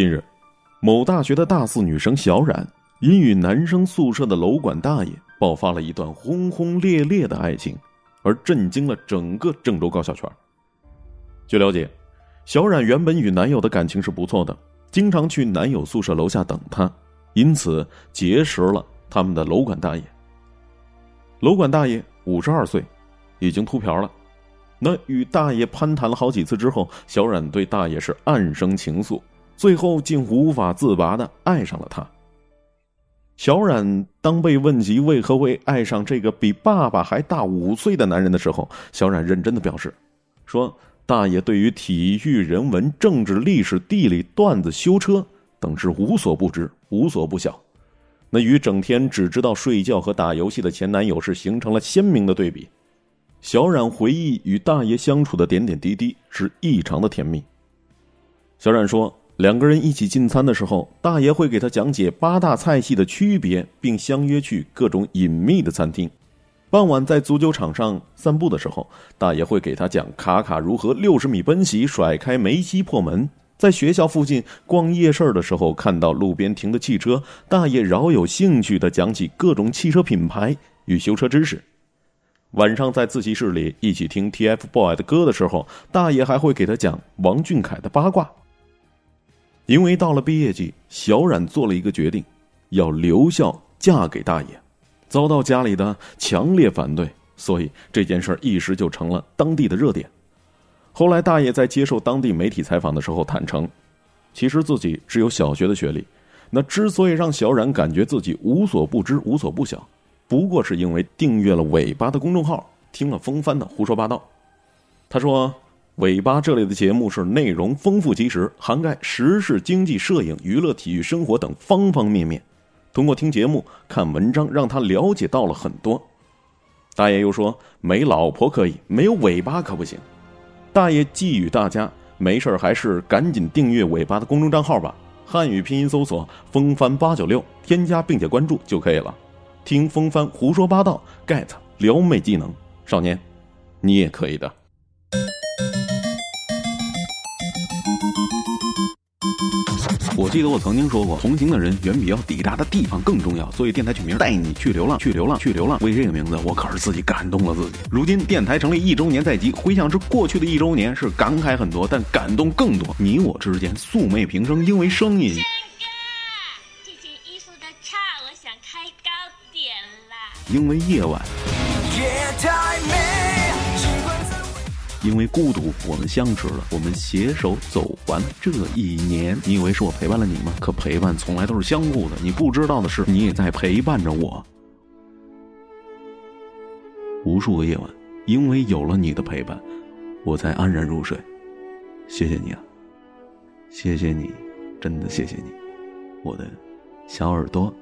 近日，某大学的大四女生小冉因与男生宿舍的楼管大爷爆发了一段轰轰烈烈的爱情，而震惊了整个郑州高校圈。据了解，小冉原本与男友的感情是不错的，经常去男友宿舍楼下等他，因此结识了他们的楼管大爷。楼管大爷五十二岁，已经秃瓢了。那与大爷攀谈了好几次之后，小冉对大爷是暗生情愫，最后竟无法自拔的爱上了他。小冉当被问及为何会爱上这个比爸爸还大五岁的男人的时候，小冉认真的表示，说大爷对于体育、人文、政治、历史、地理、段子、修车等是无所不知、无所不晓，那与整天只知道睡觉和打游戏的前男友是形成了鲜明的对比。小冉回忆与大爷相处的点点滴滴是异常的甜蜜。小冉说，两个人一起进餐的时候，大爷会给他讲解八大菜系的区别，并相约去各种隐秘的餐厅。傍晚在足球场上散步的时候，大爷会给他讲卡卡如何六十米奔袭甩开梅西破门。在学校附近逛夜市的时候，看到路边停的汽车，大爷饶有兴趣地讲起各种汽车品牌与修车知识。晚上在自习室里一起听 TFBOY 的歌的时候，大爷还会给他讲王俊凯的八卦。因为到了毕业季，小冉做了一个决定，要留校嫁给大爷，遭到家里的强烈反对，所以这件事一时就成了当地的热点。后来，大爷在接受当地媒体采访的时候坦诚，其实自己只有小学的学历，那之所以让小冉感觉自己无所不知、无所不晓。不过是因为订阅了尾巴的公众号，听了风帆的胡说八道。他说：“尾巴这类的节目是内容丰富及时，涵盖时事、经济、摄影、娱乐、体育、生活等方方面面。通过听节目、看文章，让他了解到了很多。”大爷又说：“没老婆可以，没有尾巴可不行。”大爷寄语大家：没事还是赶紧订阅尾巴的公众账号吧。汉语拼音搜索“风帆八九六”，添加并且关注就可以了。听风帆胡说八道，get 撩妹技能，少年，你也可以的。我记得我曾经说过，同行的人远比要抵达的地方更重要，所以电台取名带你去流浪，去流浪，去流浪。为这个名字，我可是自己感动了自己。如今电台成立一周年在即，回想至过去的一周年，是感慨很多，但感动更多。你我之间素昧平生，因为声音。因为夜晚，因为孤独，我们相识了，我们携手走完这一年。你以为是我陪伴了你吗？可陪伴从来都是相互的。你不知道的是，你也在陪伴着我。无数个夜晚，因为有了你的陪伴，我才安然入睡。谢谢你啊，谢谢你，真的谢谢你，我的小耳朵。